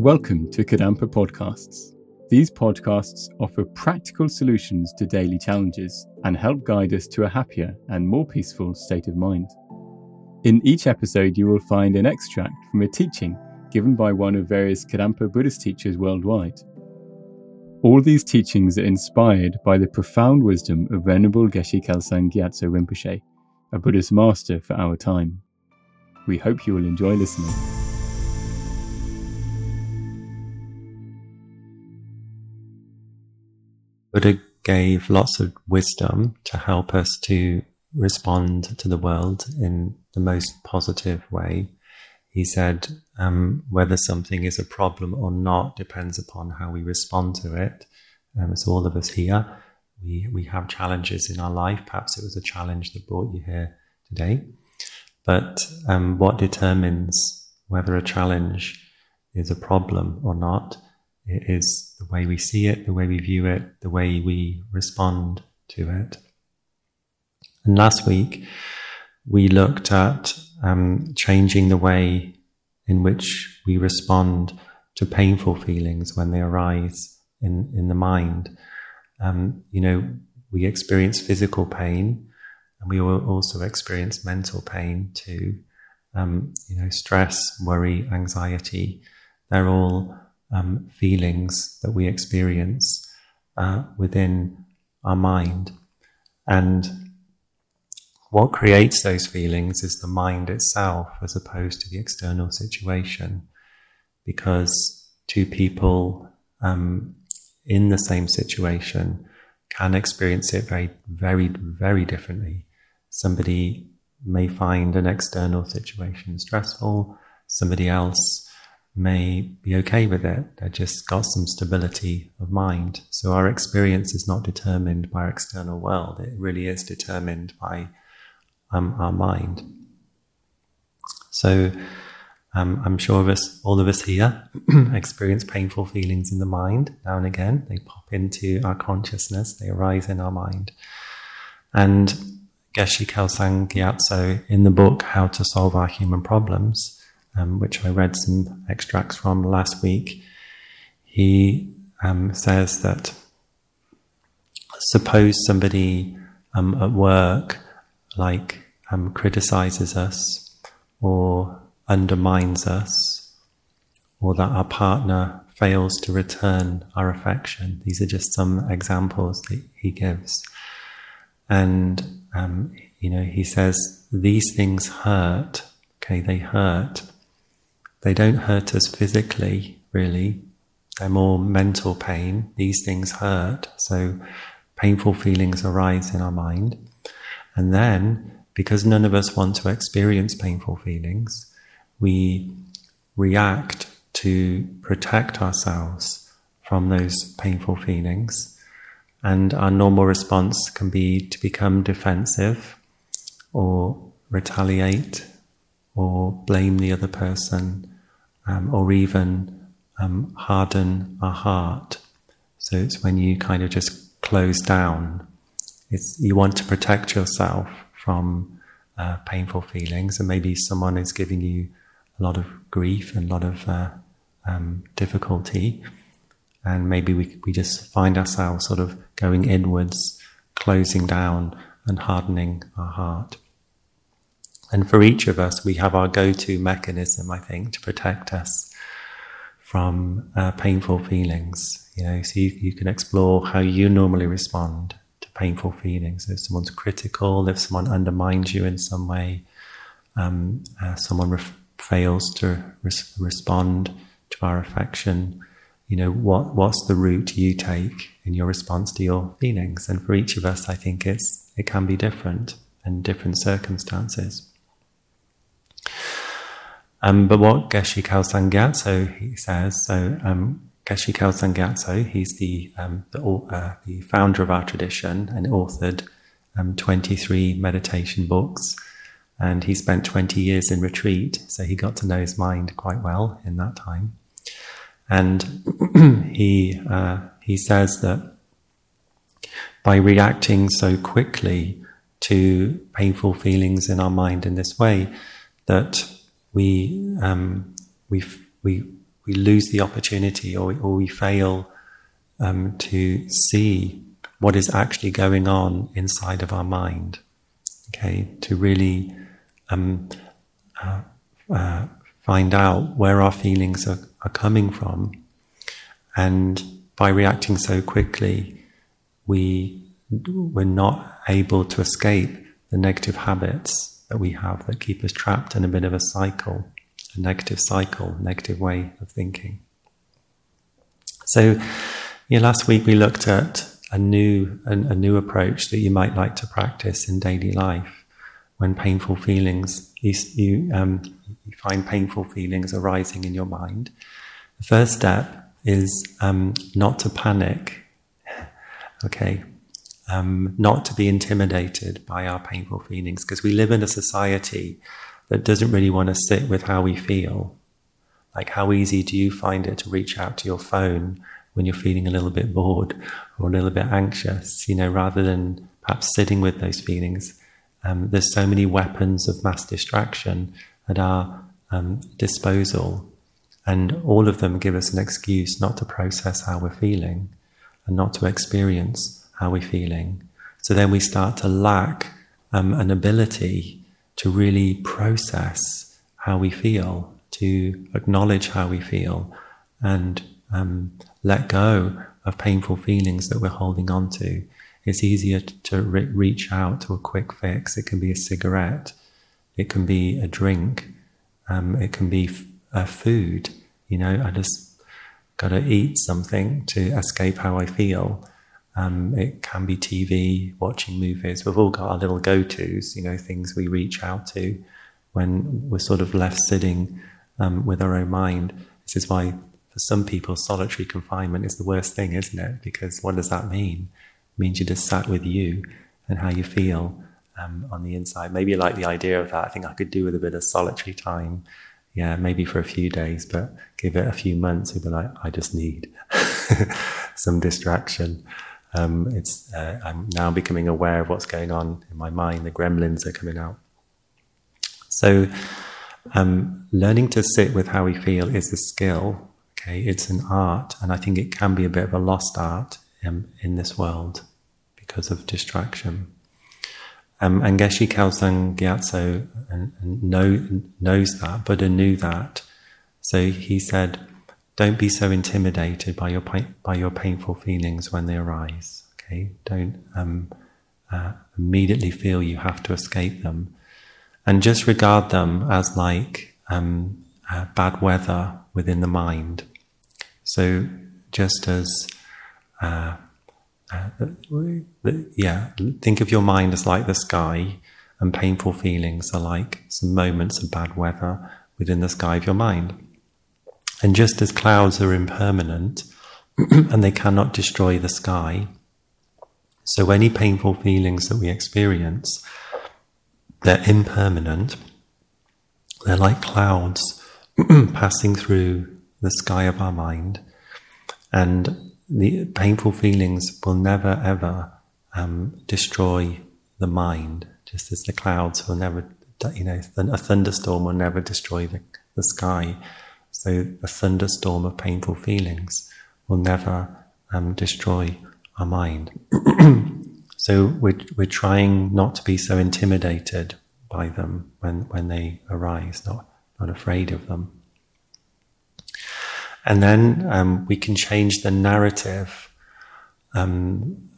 Welcome to Kadampa Podcasts. These podcasts offer practical solutions to daily challenges and help guide us to a happier and more peaceful state of mind. In each episode, you will find an extract from a teaching given by one of various Kadampa Buddhist teachers worldwide. All these teachings are inspired by the profound wisdom of Venerable Geshe Kelsang Gyatso Rinpoche, a Buddhist master for our time. We hope you will enjoy listening. Buddha gave lots of wisdom to help us to respond to the world in the most positive way. He said, um, whether something is a problem or not depends upon how we respond to it. Um, so all of us here, we, we have challenges in our life. Perhaps it was a challenge that brought you here today. But um, what determines whether a challenge is a problem or not it is the way we see it, the way we view it, the way we respond to it. And last week, we looked at um, changing the way in which we respond to painful feelings when they arise in, in the mind. Um, you know, we experience physical pain and we will also experience mental pain too. Um, you know, stress, worry, anxiety, they're all um, feelings that we experience uh, within our mind. And what creates those feelings is the mind itself as opposed to the external situation. Because two people um, in the same situation can experience it very, very, very differently. Somebody may find an external situation stressful, somebody else may be okay with it. They just got some stability of mind. So our experience is not determined by our external world. It really is determined by um, our mind. So um, I'm sure of us, all of us here, experience painful feelings in the mind now and again. They pop into our consciousness. They arise in our mind. And Geshe Kelsang Gyatso in the book How to Solve Our Human Problems um, which I read some extracts from last week, he um, says that suppose somebody um, at work like um, criticizes us or undermines us or that our partner fails to return our affection. These are just some examples that he gives. And, um, you know, he says, these things hurt. Okay, they hurt. They don't hurt us physically, really. They're more mental pain. These things hurt. So painful feelings arise in our mind. And then, because none of us want to experience painful feelings, we react to protect ourselves from those painful feelings. And our normal response can be to become defensive or retaliate or blame the other person um, or even um, harden our heart. So it's when you kind of just close down. It's, you want to protect yourself from uh, painful feelings, and maybe someone is giving you a lot of grief and a lot of uh, um, difficulty, and maybe we, we just find ourselves sort of going inwards, closing down, and hardening our heart. And for each of us, we have our go to mechanism, I think, to protect us from uh, painful feelings. You know, so you, you can explore how you normally respond to painful feelings. If someone's critical, if someone undermines you in some way, um, uh, someone re- fails to res- respond to our affection, you know, what, what's the route you take in your response to your feelings? And for each of us, I think it's, it can be different in different circumstances. Um, but what Geshe Kelsang Gyatso he says, so um, Geshe Kelsang Gyatso, he's the um, the, uh, the, founder of our tradition and authored um, 23 meditation books, and he spent 20 years in retreat, so he got to know his mind quite well in that time. And he uh, he says that by reacting so quickly to painful feelings in our mind in this way, that we um, we we we lose the opportunity or, or we fail um, to see what is actually going on inside of our mind. Okay, to really um, uh, uh, find out where our feelings are, are coming from. And by reacting so quickly, we, we're not able to escape the negative habits that we have that keep us trapped in a bit of a cycle, a negative cycle, negative way of thinking. So, yeah, last week we looked at a new, a, a new approach that you might like to practice in daily life when painful feelings, you, you, um, you find painful feelings arising in your mind. The first step is um, not to panic, okay, um, not to be intimidated by our painful feelings, because we live in a society that doesn't really want to sit with how we feel. Like, how easy do you find it to reach out to your phone when you're feeling a little bit bored or a little bit anxious, you know, rather than perhaps sitting with those feelings? Um, there's so many weapons of mass distraction at our um, disposal, and all of them give us an excuse not to process how we're feeling and not to experience how we're feeling. So then we start to lack um, an ability to really process how we feel, to acknowledge how we feel, and um, let go of painful feelings that we're holding on to. It's easier to re- reach out to a quick fix. It can be a cigarette, it can be a drink, um, it can be f- a food. You know, I just got to eat something to escape how I feel. Um, it can be TV, watching movies. We've all got our little go tos, you know, things we reach out to when we're sort of left sitting um, with our own mind. This is why, for some people, solitary confinement is the worst thing, isn't it? Because what does that mean? It means you're just sat with you and how you feel um, on the inside. Maybe like the idea of that. I think I could do with a bit of solitary time. Yeah, maybe for a few days, but give it a few months, you'll be like, I just need some distraction. Um, it's uh, I'm now becoming aware of what's going on in my mind. The gremlins are coming out. So, um, learning to sit with how we feel is a skill. Okay, it's an art, and I think it can be a bit of a lost art in, in this world because of distraction. Um, and Geshe Kelsang Gyatso know, knows that, Buddha knew that. So he said, don't be so intimidated by your by your painful feelings when they arise. Okay, don't um, uh, immediately feel you have to escape them, and just regard them as like um, uh, bad weather within the mind. So just as uh, uh yeah, think of your mind as like the sky, and painful feelings are like some moments of bad weather within the sky of your mind. And just as clouds are impermanent and they cannot destroy the sky, so any painful feelings that we experience, they're impermanent. They're like clouds passing through the sky of our mind. And the painful feelings will never ever um, destroy the mind, just as the clouds will never, you know, a thunderstorm will never destroy the, the sky. So a thunderstorm of painful feelings will never um, destroy our mind. so we're, we're trying not to be so intimidated by them when, when they arise, not, not afraid of them. And then um, we can change the narrative um,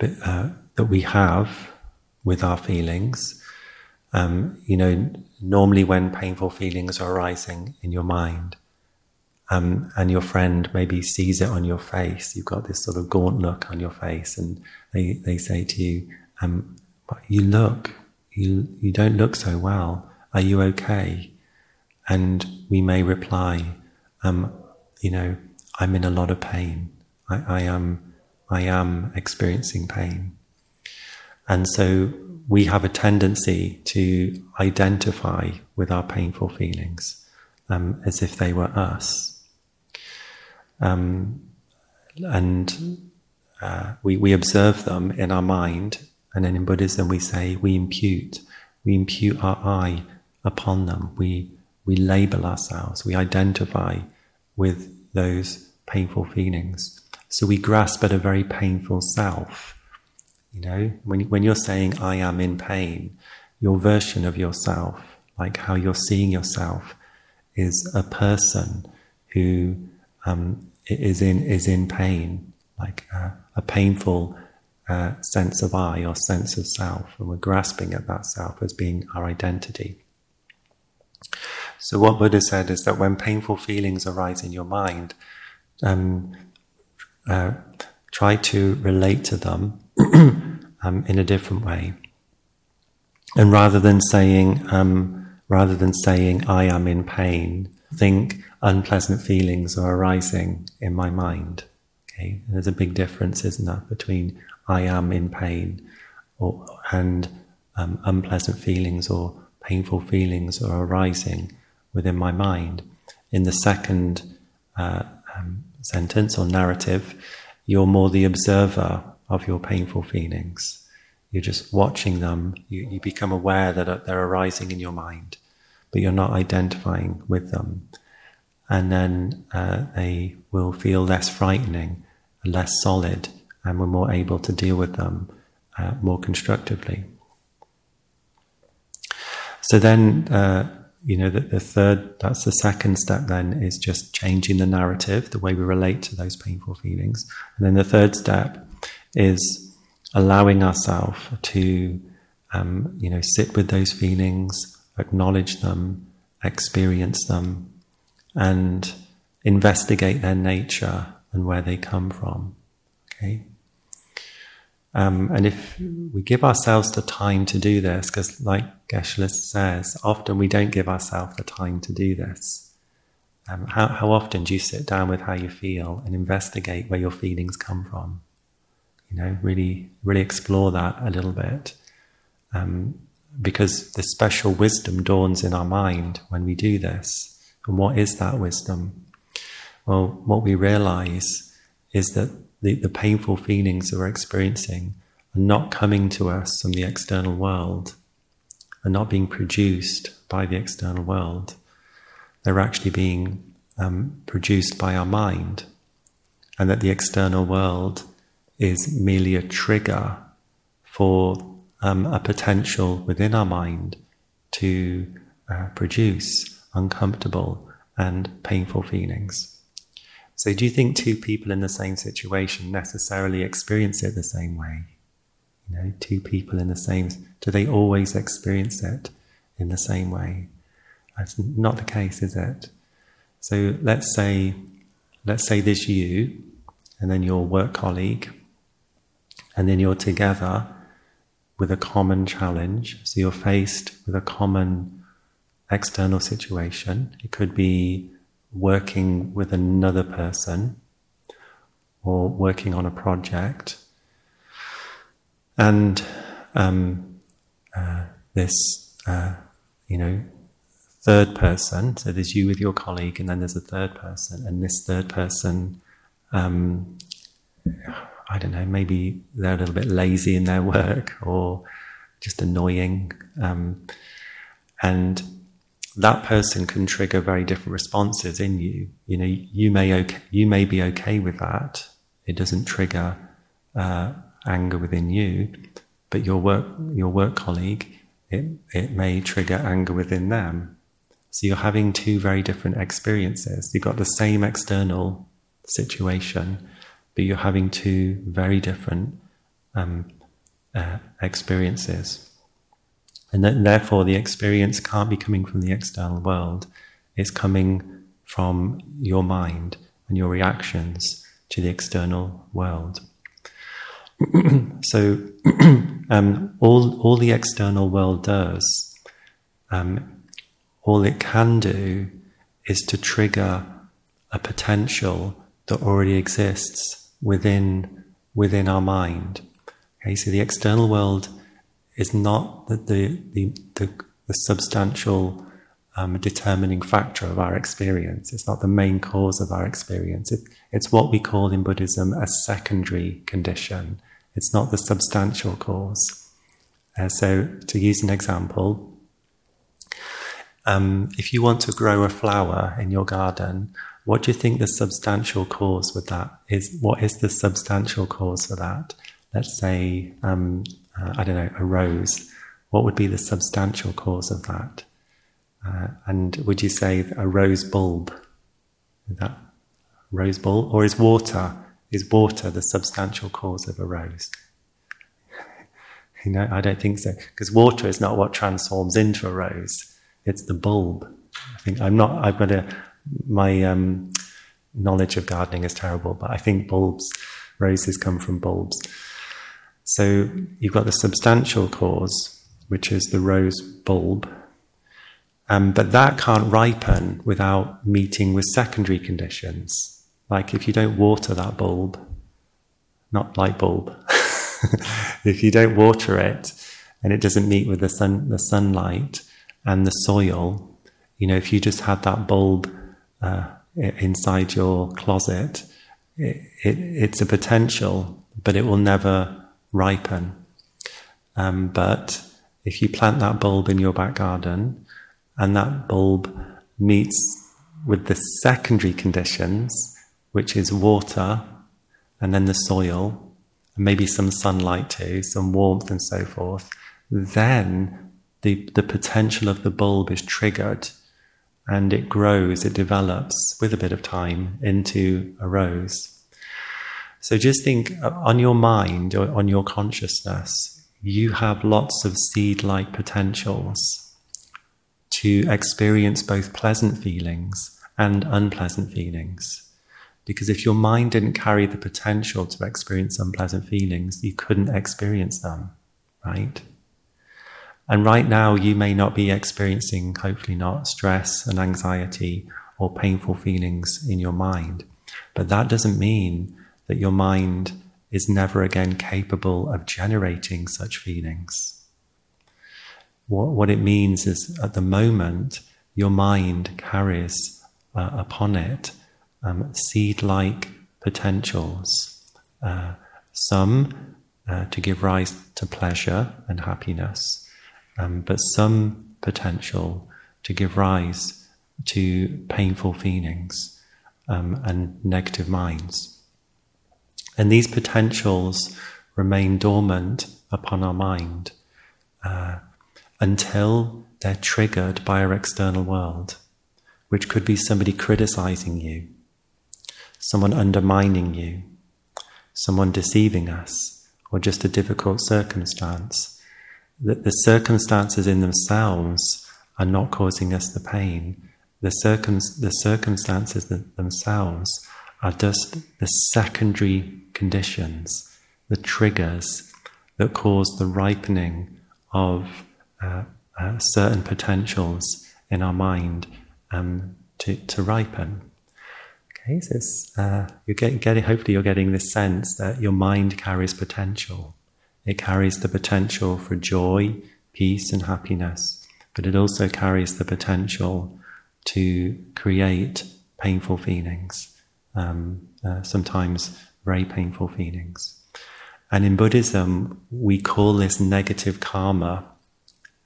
uh, that we have with our feelings um, you know, normally when painful feelings are arising in your mind, um, and your friend maybe sees it on your face, you've got this sort of gaunt look on your face, and they, they say to you, um, "You look, you you don't look so well. Are you okay?" And we may reply, um, "You know, I'm in a lot of pain. I, I am, I am experiencing pain." And so we have a tendency to identify with our painful feelings um, as if they were us. Um, and uh, we, we observe them in our mind, and then in Buddhism we say we impute, we impute our I upon them. We, we label ourselves, we identify with those painful feelings. So we grasp at a very painful self. You know, when, when you're saying, I am in pain, your version of yourself, like how you're seeing yourself, is a person who um, is in is in pain, like a, a painful uh, sense of I or sense of self, and we're grasping at that self as being our identity. So, what Buddha said is that when painful feelings arise in your mind, um, uh, try to relate to them um, in a different way, and rather than saying, um, rather than saying "I am in pain," think unpleasant feelings are arising in my mind. Okay, and there's a big difference, isn't there, between "I am in pain" or and um, unpleasant feelings or painful feelings are arising within my mind. In the second uh, um, sentence or narrative, you're more the observer of your painful feelings. You're just watching them. You, you become aware that they're arising in your mind, but you're not identifying with them. And then uh, they will feel less frightening, less solid, and we're more able to deal with them uh, more constructively. So then, uh, you know, that the third, that's the second step then is just changing the narrative, the way we relate to those painful feelings. And then the third step is allowing ourselves to, um, you know, sit with those feelings, acknowledge them, experience them, and investigate their nature and where they come from. Okay? Um, and if we give ourselves the time to do this, because like Geshe-la says, often we don't give ourselves the time to do this. Um, how, how often do you sit down with how you feel and investigate where your feelings come from? You know, really, really explore that a little bit. Um, because the special wisdom dawns in our mind when we do this. And what is that wisdom? Well, what we realize is that the, the painful feelings that we're experiencing are not coming to us from the external world, are not being produced by the external world. They're actually being um, produced by our mind, and that the external world is merely a trigger for um, a potential within our mind to uh, produce uncomfortable and painful feelings. So, do you think two people in the same situation necessarily experience it the same way? You know, two people in the same, do they always experience it in the same way? That's not the case, is it? So, let's say, let's say this you, and then your work colleague, and then you're together with a common challenge. So, you're faced with a common external situation. It could be working with another person or working on a project. And um, uh, this, uh, you know, third person, so there's you with your colleague, and then there's a third person, and this third person, um, I don't know, maybe they're a little bit lazy in their work or just annoying. Um, and that person can trigger very different responses in you. You know, you may okay, you may be okay with that. It doesn't trigger uh, anger within you, but your work your work colleague it it may trigger anger within them. So you're having two very different experiences. You've got the same external situation, but you're having two very different um, uh, experiences. And that, therefore, the experience can't be coming from the external world, it's coming from your mind and your reactions to the external world. so, um, all, all the external world does, um, all it can do is to trigger a potential that already exists within, within our mind. Okay, so the external world is not the, the, the, the, substantial um, determining factor of our experience. It's not the main cause of our experience. It, it's what we call in Buddhism a secondary condition. It's not the substantial cause. Uh, so, to use an example, um, if you want to grow a flower in your garden, What do you think the substantial cause with that is? What is the substantial cause for that? Let's say, um, uh, I don't know, a rose. What would be the substantial cause of that? Uh, and would you say a rose bulb? Is that rose bulb? Or is water, is water the substantial cause of a rose? you know, I don't think so. Because water is not what transforms into a rose. It's the bulb. I think I'm not, I've got a, my um, knowledge of gardening is terrible, but I think bulbs, roses come from bulbs. So you've got the substantial cause, which is the rose bulb, um, but that can't ripen without meeting with secondary conditions. Like if you don't water that bulb, not light bulb, if you don't water it and it doesn't meet with the sun, the sunlight and the soil, you know, if you just had that bulb uh, inside your closet, it, it, it's a potential, but it will never ripen. Um, but if you plant that bulb in your back garden and that bulb meets with the secondary conditions, which is water and then the soil, and maybe some sunlight too, some warmth and so forth, then the, the potential of the bulb is triggered and it grows, it develops with a bit of time into a rose. So just think uh, on your mind or on your consciousness, you have lots of seed like potentials to experience both pleasant feelings and unpleasant feelings. Because if your mind didn't carry the potential to experience unpleasant feelings, you couldn't experience them, right? And right now, you may not be experiencing, hopefully not, stress and anxiety or painful feelings in your mind. But that doesn't mean that your mind is never again capable of generating such feelings. What, what it means is at the moment, your mind carries uh, upon it um, seed like potentials, uh, some uh, to give rise to pleasure and happiness, um, but some potential to give rise to painful feelings um, and negative minds. And these potentials remain dormant upon our mind. Uh, until they're triggered by our external world, which could be somebody criticizing you, someone undermining you, someone deceiving us, or just a difficult circumstance. That the circumstances in themselves are not causing us the pain. The, circum- the circumstances themselves are just the secondary conditions, the triggers that cause the ripening of uh, uh, certain potentials in our mind um, to, to ripen. Okay, so uh, you're getting, getting, hopefully you're getting this sense that your mind carries potential. It carries the potential for joy, peace, and happiness, but it also carries the potential to create painful feelings, um, uh, sometimes very painful feelings. And in Buddhism, we call this negative karma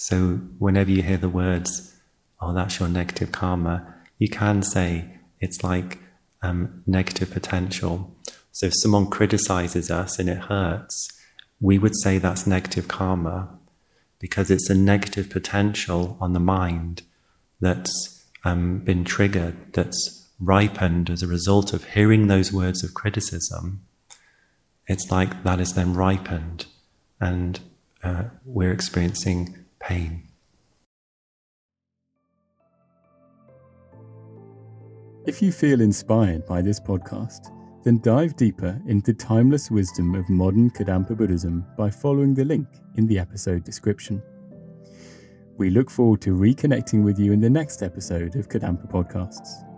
so whenever you hear the words, oh, that's your negative karma, you can say it's like um, negative potential. So if someone criticizes us and it hurts, we would say that's negative karma because it's a negative potential on the mind that's um, been triggered, that's ripened as a result of hearing those words of criticism. It's like that is then ripened, and uh, we're experiencing pain. If you feel inspired by this podcast, then dive deeper into timeless wisdom of modern Kadampa Buddhism by following the link in the episode description. We look forward to reconnecting with you in the next episode of Kadampa Podcasts.